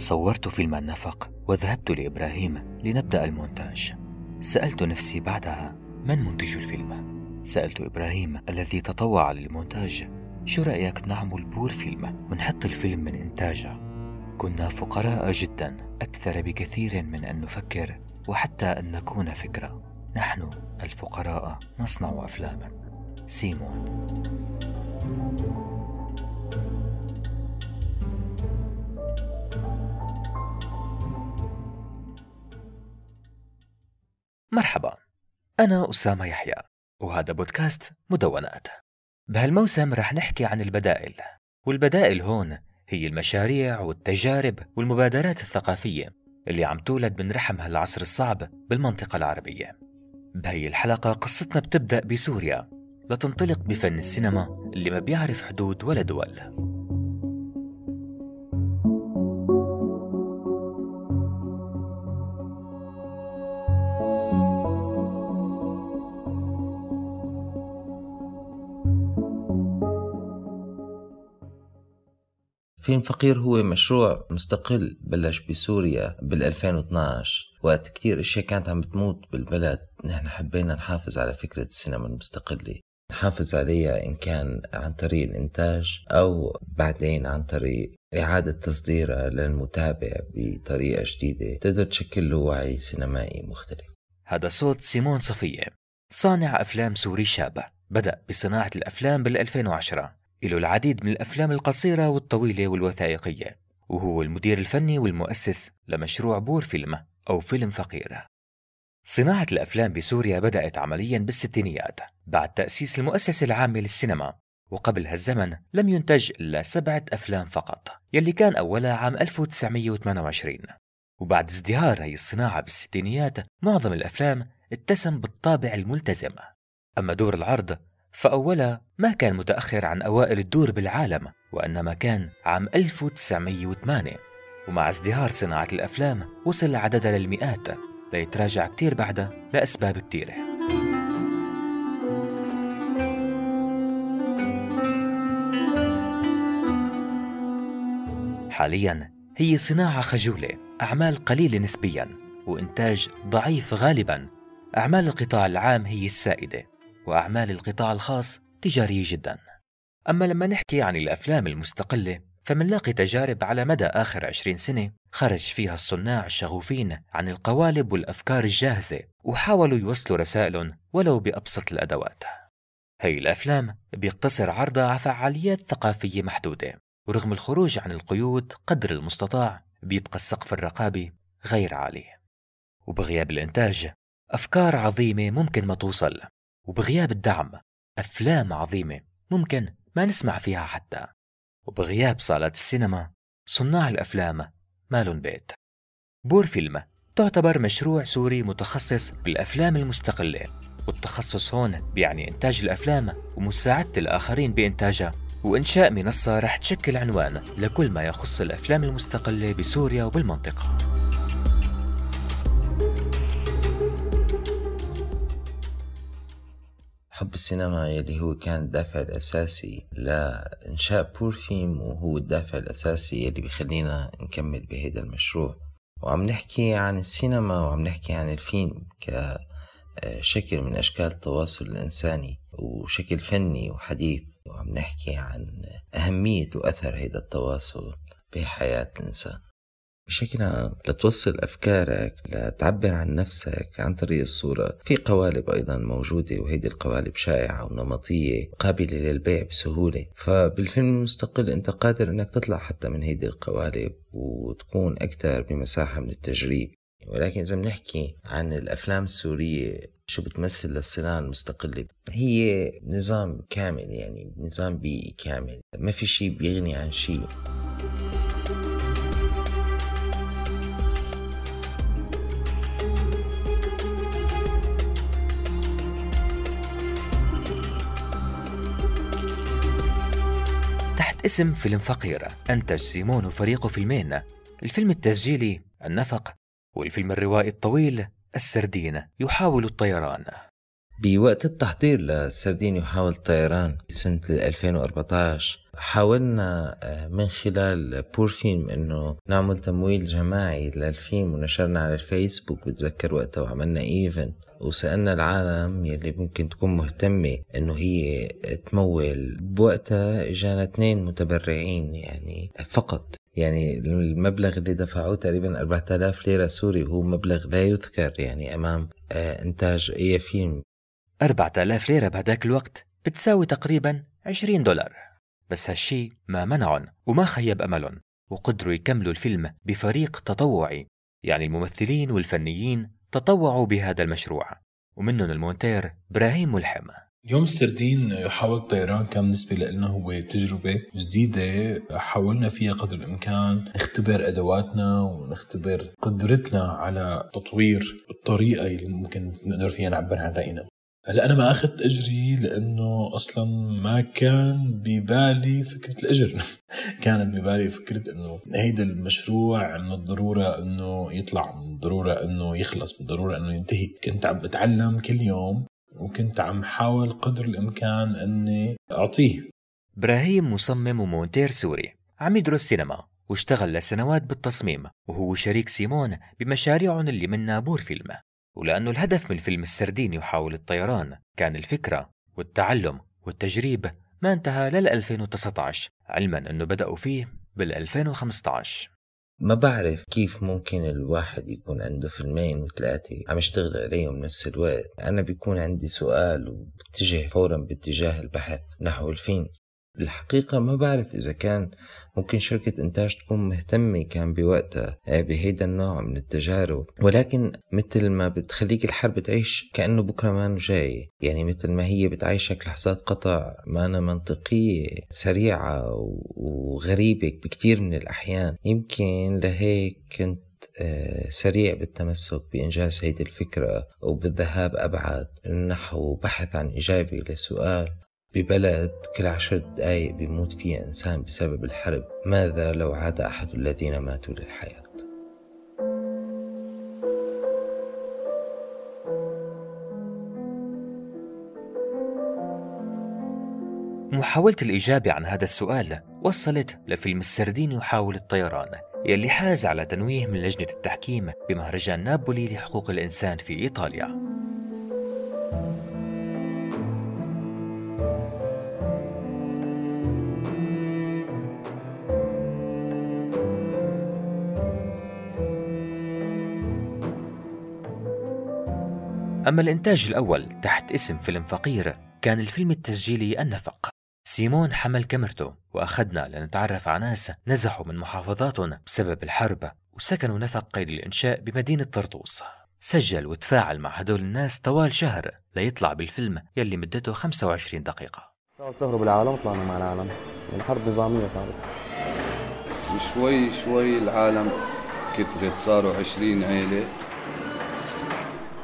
صورت فيلم النفق وذهبت لإبراهيم لنبدأ المونتاج. سألت نفسي بعدها من منتج الفيلم؟ سألت إبراهيم الذي تطوع للمونتاج. شو رأيك نعمل Poor Film ونحط الفيلم من إنتاجه كنا فقراء جدا أكثر بكثير من أن نفكر وحتى أن نكون فكرة. نحن الفقراء نصنع أفلاما. سيمون. مرحبا. أنا أسامة يحيى وهذا بودكاست مدونات. بهالموسم رح نحكي عن البدائل والبدائل هون هي المشاريع والتجارب والمبادرات الثقافية اللي عم تولد من رحم هالعصر الصعب بالمنطقة العربية. بهي الحلقة قصتنا بتبدأ بسوريا لتنطلق بفن السينما اللي ما بيعرف حدود ولا دول. فيلم فقير هو مشروع مستقل بلش بسوريا بال 2012 وقت كتير أشياء كانت عم بتموت بالبلد. نحن حبينا نحافظ على فكرة السينما المستقلة. نحافظ عليها إن كان عن طريق الإنتاج أو بعدين عن طريق إعادة تصديرها للمتابع بطريقة جديدة تقدر تشكل له وعي سينمائي مختلف. هذا صوت سيمون صفية صانع أفلام سوري شاب بدأ بصناعة الأفلام بال 2010 له العديد من الأفلام القصيرة والطويلة والوثائقية وهو المدير الفني والمؤسس لمشروع بور فيلم أو فيلم فقير صناعة الأفلام بسوريا بدأت عمليا بالستينيات بعد تأسيس المؤسسة العامة للسينما وقبل هالزمن لم ينتج إلا سبعة أفلام فقط يلي كان أولها عام 1928 وبعد ازدهار هي الصناعة بالستينيات معظم الأفلام اتسم بالطابع الملتزم. أما دور العرض فأولها ما كان متأخر عن أوائل الدور بالعالم وإنما كان عام 1908 ومع ازدهار صناعة الأفلام وصل عددها للمئات. ليتراجع كتير بعدها لأسباب كتيرة. حاليا هي صناعة خجولة أعمال قليلة نسبيا وإنتاج ضعيف غالبا. أعمال القطاع العام هي السائدة. وأعمال القطاع الخاص تجارية جدا. أما لما نحكي عن الأفلام المستقلة فمنلاقي تجارب على مدى آخر عشرين سنة خرج فيها الصناع الشغوفين عن القوالب والأفكار الجاهزة وحاولوا يوصلوا رسائل ولو بأبسط الأدوات. هي الأفلام بيقتصر عرضها على فعاليات ثقافية محدودة ورغم الخروج عن القيود قدر المستطاع بيبقى السقف الرقابي غير عالي. وبغياب الإنتاج أفكار عظيمة ممكن ما توصل. وبغياب الدعم أفلام عظيمة ممكن ما نسمع فيها حتى. وبغياب صالات السينما صناع الأفلام مالن بيت. Poor Film تعتبر مشروع سوري متخصص بالأفلام المستقلة والتخصص هون بيعني إنتاج الأفلام ومساعدة الآخرين بإنتاجها وإنشاء منصة رح تشكل عنوان لكل ما يخص الأفلام المستقلة بسوريا وبالمنطقة. حب السينما يلي هو كان الدافع الأساسي لإنشاء بور فيلم وهو الدافع الأساسي يلي بيخلينا نكمل بهذا المشروع. وعم نحكي عن السينما وعم نحكي عن الفيلم كشكل من أشكال التواصل الإنساني وشكل فني وحديث. وعم نحكي عن أهمية وأثر هذا التواصل بحياة الإنسان. بشكل عام لتوصل أفكارك لتعبر عن نفسك عن طريق الصورة. في قوالب أيضا موجودة وهيدي القوالب شائعة ونمطية قابلة للبيع بسهولة. فبالفيلم المستقل أنت قادر أنك تطلع حتى من هيدي القوالب وتكون أكثر بمساحة من التجريب. ولكن إذا بنحكي عن الأفلام السورية شو بتمثل للصناعة المستقلة؟ هي نظام كامل يعني نظام بيئي كامل. ما في شيء بيغني عن شيء اسم فيلم فقيرة أنتج سيمون وفريقه فيلمين. الفيلم التسجيلي النفق والفيلم الروائي الطويل السردين يحاول الطيران. بوقت التحضير لسردين يحاول الطيران سنة 2014 حاولنا آه، من خلال Poor Film إنه نعمل تمويل جماعي للفيلم ونشرنا على الفيسبوك بتذكر وقتها وعملنا event وسألنا العالم يلي ممكن تكون مهتمة إنه هي تمول. بوقتها اجانا اثنين متبرعين يعني فقط. يعني المبلغ اللي دفعوه تقريبا 4000 ليرة سوري وهو مبلغ لا يذكر يعني أمام آه، إنتاج أي فيلم 4000 ليرة بهداك الوقت بتساوي تقريبا 20 دولار. بس هالشي ما منعهم وما خيب أملهم وقدروا يكملوا الفيلم بفريق تطوعي. يعني الممثلين والفنيين تطوعوا بهذا المشروع. ومنهم المونتير إبراهيم ملحم. يوم السردين يحاول الطيران كان بالنسبة لنا هو تجربة جديدة. حاولنا فيها قدر الإمكان نختبر أدواتنا ونختبر قدرتنا على تطوير الطريقة اللي ممكن نقدر فيها نعبر عن رأينا. هلا أنا ما أخذت إجري لأنه أصلا ما كان ببالي فكرة الإجر. كانت ببالي فكرة إنه هيدا المشروع من الضرورة إنه يطلع من الضرورة إنه يخلص من الضرورة إنه ينتهي. كنت عم بتعلم كل يوم وكنت عم حاول قدر الإمكان إني أعطيه. إبراهيم مصمم ومونتير سوري. عم يدرس سينما واشتغل لسنوات بالتصميم وهو شريك سيمون بمشاريعهم اللي منها Poor Film. ولأنه الهدف من فيلم السردين يحاول الطيران كان الفكرة والتعلم والتجريب ما انتهى لل 2019 علما أنه بدأوا فيه بال 2015 ما بعرف كيف ممكن الواحد يكون عنده فيلمين وثلاثة عم يشتغل عليهم نفس الوقت. أنا بيكون عندي سؤال وبتجه فورا باتجاه البحث. نحو الفيلم. الحقيقة ما بعرف إذا كان ممكن شركة إنتاج تكون مهتمة كان بوقتها آه، بهيدا النوع من التجارب. ولكن مثل ما بتخليك الحرب تعيش كأنه بكرة ما جاي. يعني مثل ما هي بتعيشك لحظات قطع ما أنا منطقية سريعة وغريبة بكتير من الأحيان. يمكن لهيك كنت آه، سريع بالتمسك بإنجاز هيدي الفكرة وبالذهاب أبعد نحو بحث عن إجابة لسؤال. ببلد كل عشر دقايق بيموت فيها إنسان بسبب الحرب. ماذا لو عاد أحد الذين ماتوا للحياة؟ محاولة الإجابة عن هذا السؤال وصلت لفيلم السردين يحاول الطيران يلي حاز على تنويه من لجنة التحكيم بمهرجان نابولي لحقوق الإنسان في إيطاليا. أما الإنتاج الأول تحت اسم فيلم فقير كان الفيلم التسجيلي النفق. سيمون حمل كاميرته وأخذنا لنتعرف على ناس نزحوا من محافظاتهم بسبب الحرب وسكنوا نفق قيد الإنشاء بمدينة طرطوس. سجل وتفاعل مع هدول الناس طوال شهر ليطلع بالفيلم يلي مدته 25 دقيقة. صارت تهرب العالم طلعنا مع العالم. الحرب نظامية صارت. شوي شوي العالم كترت صاروا 20 عيلة.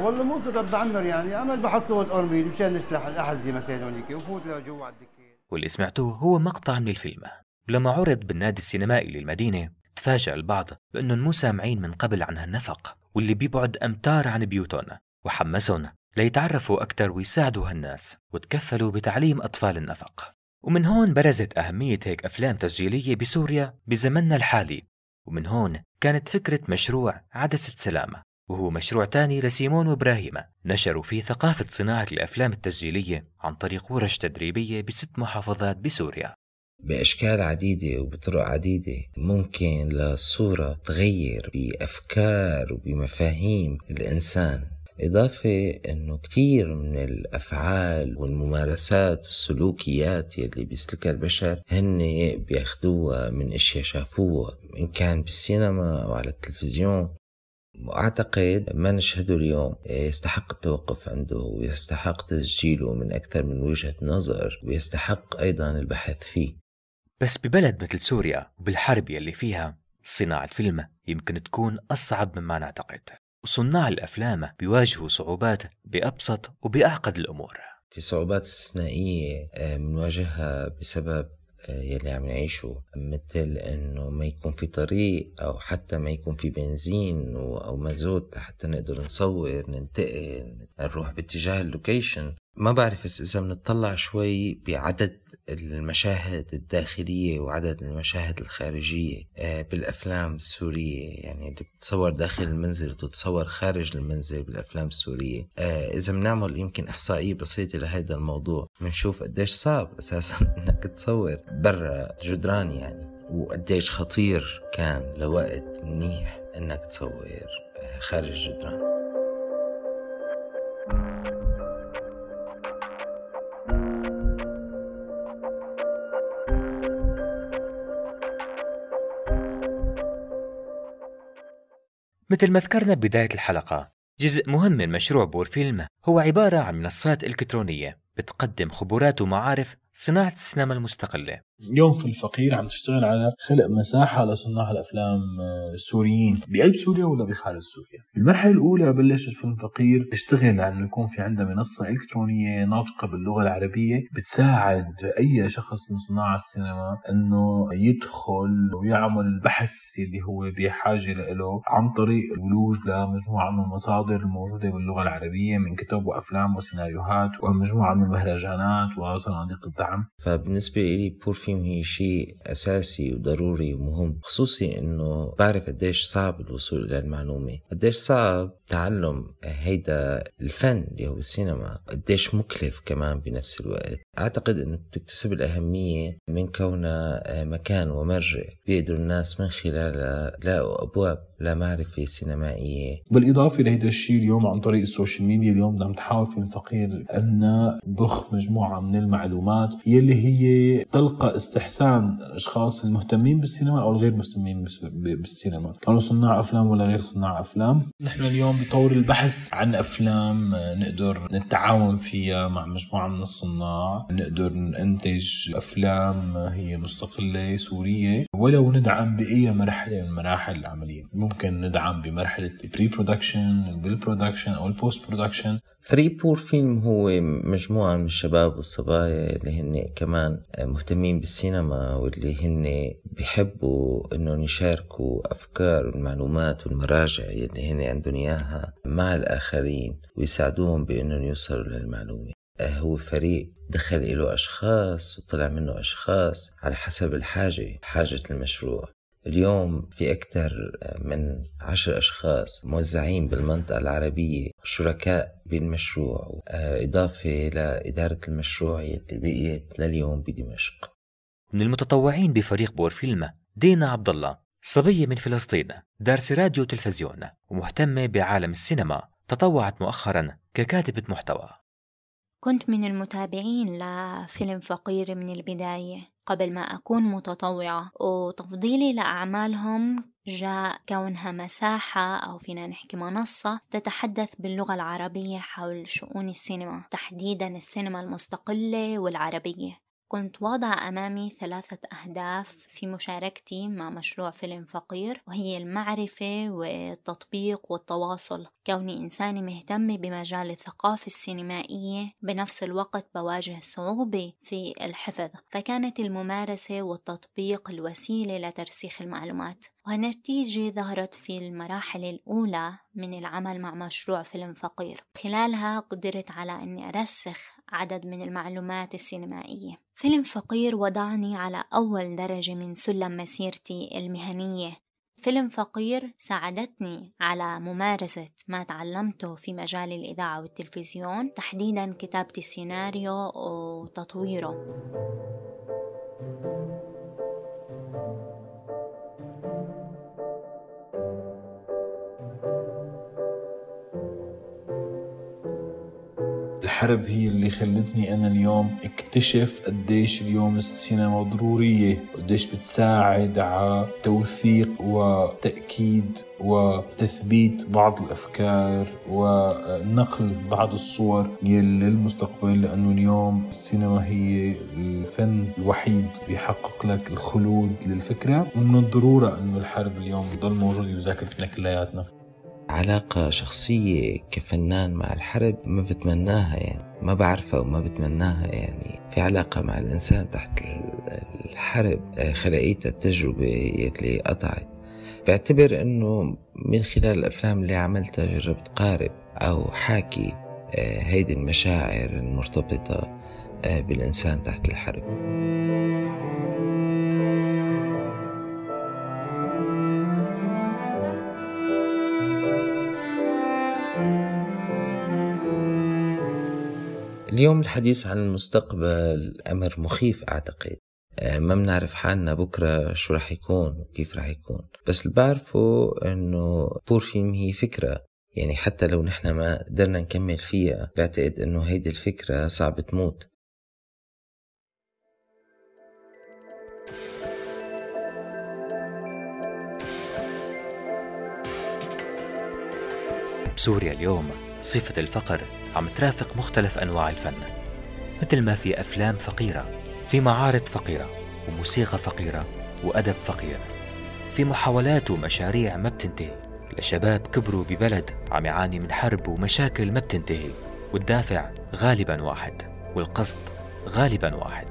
والله مو صدق بعمر يعني. أنا بحط صوت ارميل مشان نشلح الاحزه مثلا هونيك وفوت لجوا على الدكه واللي سمعتوه هو مقطع من الفيلم. ولما عرض بالنادي السينمائي للمدينة تفاجأ البعض بأنهم مو سامعين من قبل عن هالنفق واللي بيبعد أمتار عن بيوتهم وحمسهم ليتعرفوا أكثر ويساعدوا هالناس وتكفلوا بتعليم أطفال النفق. ومن هون برزت أهمية هيك أفلام تسجيلية بسوريا بزمننا الحالي. ومن هون كانت فكرة مشروع عدسة سلامة. وهو مشروع تاني لسيمون وإبراهيم نشروا فيه ثقافة صناعة الأفلام التسجيلية عن طريق ورش تدريبية بست محافظات بسوريا. بأشكال عديدة وبطرق عديدة ممكن للصورة تغير بأفكار وبمفاهيم الإنسان. إضافة أنه كتير من الأفعال والممارسات والسلوكيات يلي بيسلكها البشر هن بياخدوها من أشياء شافوها إن كان بالسينما أو على التلفزيون. وأعتقد ما نشهده اليوم يستحق التوقف عنده ويستحق تسجيله من أكثر من وجهة نظر ويستحق أيضا البحث فيه. بس ببلد مثل سوريا وبالحرب يلي فيها صناعة فيلم يمكن تكون أصعب مما نعتقد. وصناع الأفلام بيواجهوا صعوبات بأبسط وبأعقد الأمور. في صعوبات استثنائية بنواجهها آه، بسبب آه، يلي عم نعيشه مثل إنه ما يكون في طريق أو حتى ما يكون في بنزين أو مازوت حتى نقدر نصور ننتقل نروح باتجاه اللوكيشن. ما بعرف إذا بنطلع شوي بعدد المشاهد الداخلية وعدد المشاهد الخارجية آه، بالأفلام السورية. يعني اللي بتتصور داخل المنزل وتتصور خارج المنزل بالأفلام السورية. آه، إذا بنعمل يمكن إحصائية بسيطة لهذا الموضوع بنشوف قديش صعب أساسا إنك تصور برا جدران يعني وقديش خطير كان لوقت منيح إنك تصور آه، خارج الجدران. مثل ما ذكرنا ببداية الحلقة جزء مهم من مشروع بورفيلم هو عبارة عن منصات إلكترونية بتقدم خبرات ومعارف صناعة السينما المستقلة اليوم في الفقير عم تشتغل على خلق مساحة لصناع الأفلام السوريين بقلب سوريا ولا بخارج سوريا. المرحلة الأولى بلشت فيلم فقير تشتغل على إنه يكون في عندها منصة إلكترونية ناطقة باللغة العربية بتساعد أي شخص من صناع السينما إنه يدخل ويعمل البحث اللي هو بحاجة له عن طريق الولوج لمجموعه من المصادر الموجوده باللغة العربية من كتب وأفلام وسيناريوهات ومجموعة من المهرجانات وصناديق الدعم. فبالنسبة لي بور فيلم هي شيء أساسي وضروري ومهم خصوصي أنه بعرف قديش صعب الوصول إلى المعلومة. قديش صعب تعلم هيدا الفن اللي هو السينما قديش مكلف كمان بنفس الوقت. أعتقد أنه بتكتسب الأهمية من كونها مكان ومرجع بيقدروا الناس من خلالها لاقوا أبواب لمعرفة سينمائية بالإضافة لهذا الشيء اليوم عن طريق ال social media اليوم عم نحاول كفريق أن نضخ مجموعة من المعلومات يلي هي تلقى استحسان الأشخاص المهتمين بالسينما أو الغير مهتمين بالسينما. كانوا صناع أفلام ولا غير صناع أفلام؟ نحن اليوم بطور البحث عن أفلام نقدر نتعاون فيها مع مجموعة من الصناع نقدر ننتج أفلام هي مستقلة سورية ولو ندعم بأي مرحلة من مراحل العملية. ممكن ندعم بمرحلة ال pre-production بال production أو ال post-production فريق Poor Film هو مجموعة من الشباب والصبايا اللي هن كمان مهتمين بالسينما واللي هن بيحبوا إنهم يشاركوا أفكار والمعلومات والمراجع اللي هن عندهم إياها مع الآخرين ويساعدوهم بإنهم يوصلوا للمعلومة. هو فريق دخل له أشخاص وطلع منه أشخاص على حسب الحاجة حاجة المشروع. اليوم في أكثر من عشر أشخاص موزعين بالمنطقة العربية شركاء بالمشروع إضافة لإدارة المشروع اللي بقيت لليوم بدمشق. من المتطوعين بفريق بورفيلم دينا عبد الله صبية من فلسطين دارسة راديو وتلفزيون ومهتمة بعالم السينما تطوعت مؤخرا ككاتبة محتوى. كنت من المتابعين لفيلم فقير من البداية. قبل ما أكون متطوعة. وتفضيلي لأعمالهم جاء كونها مساحة أو فينا نحكي منصة تتحدث باللغة العربية حول شؤون السينما تحديدا السينما المستقلة والعربية. كنت واضعة أمامي ثلاثة أهداف في مشاركتي مع مشروع فيلم فقير وهي المعرفة والتطبيق والتواصل. كوني إنسانة مهتمة بمجال الثقافة السينمائية بنفس الوقت بواجه صعوبة في الحفظ. فكانت الممارسة والتطبيق الوسيلة لترسيخ المعلومات. وهالنتيجة ظهرت في المراحل الأولى من العمل مع مشروع فيلم فقير. خلالها قدرت على أني أرسخ عدد من المعلومات السينمائية. فيلم فقير وضعني على أول درجة من سلم مسيرتي المهنية. فيلم فقير ساعدتني على ممارسة ما تعلمته في مجال الإذاعة والتلفزيون تحديدا كتابة السيناريو وتطويره. الحرب هي اللي خلتني أنا اليوم اكتشف قديش اليوم السينما ضرورية وقديش بتساعد على توثيق وتأكيد وتثبيت بعض الأفكار ونقل بعض الصور للمستقبل لأنه اليوم السينما هي الفن الوحيد بيحقق لك الخلود للفكرة ومن الضرورة أنه الحرب اليوم تضل موجودة بذاكرتنا كلياتنا. علاقة شخصية كفنان مع الحرب ما بتمناها يعني ما بعرفها وما بتمناها يعني. في علاقة مع الإنسان تحت الحرب آه، خلقيتها التجربة يلي قطعت. بعتبر إنه من خلال الأفلام اللي عملتها جربت قارب أو حاكي آه، هيدي المشاعر المرتبطة آه، بالإنسان تحت الحرب. اليوم الحديث عن المستقبل أمر مخيف أعتقد. آه، ما بنعرف حالنا بكرة شو رح يكون وكيف رح يكون. بس اللي بعرفه إنه بورفيم هي فكرة. يعني حتى لو نحن ما قدرنا نكمل فيها بعتقد إنه هيدي الفكرة صعب تموت. بسوريا اليوم صفة الفقر. عم ترافق مختلف أنواع الفن مثل ما في أفلام فقيرة في معارض فقيرة وموسيقى فقيرة وأدب فقير في محاولات ومشاريع ما بتنتهي. لشباب كبروا ببلد عم يعاني من حرب ومشاكل ما بتنتهي والدافع غالبا واحد والقصد غالبا واحد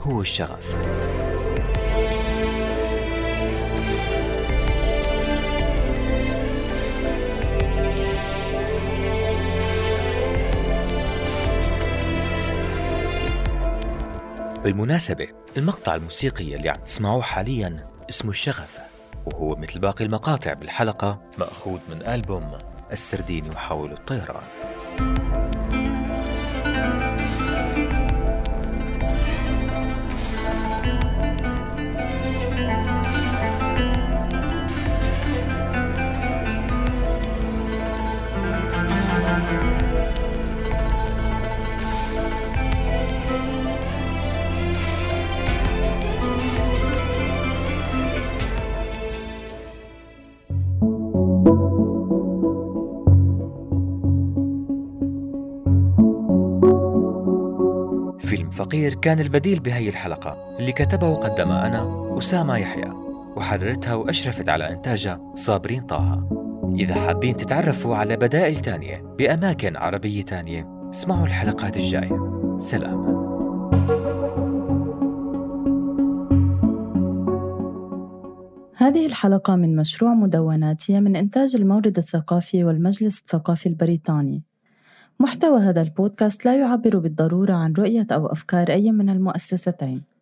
هو الشغف. بالمناسبة المقطع الموسيقي اللي عم تسمعوه حاليا اسمه الشغف وهو مثل باقي المقاطع بالحلقة مأخوذ من ألبوم السردين يحاول الطيران. فيلم فقير كان البديل بهي الحلقة. اللي كتبها وقدمها أنا أسامة يحيى وحررتها وأشرفت على إنتاجها صابرين طه. إذا حابين تتعرفوا على بدائل تانية بأماكن عربية تانية اسمعوا الحلقات الجاية. سلام. هذه الحلقة من مشروع مدونات هي من إنتاج المورد الثقافي والمجلس الثقافي البريطاني. محتوى هذا البودكاست لا يعبر بالضرورة عن رؤية أو أفكار أي من المؤسستين.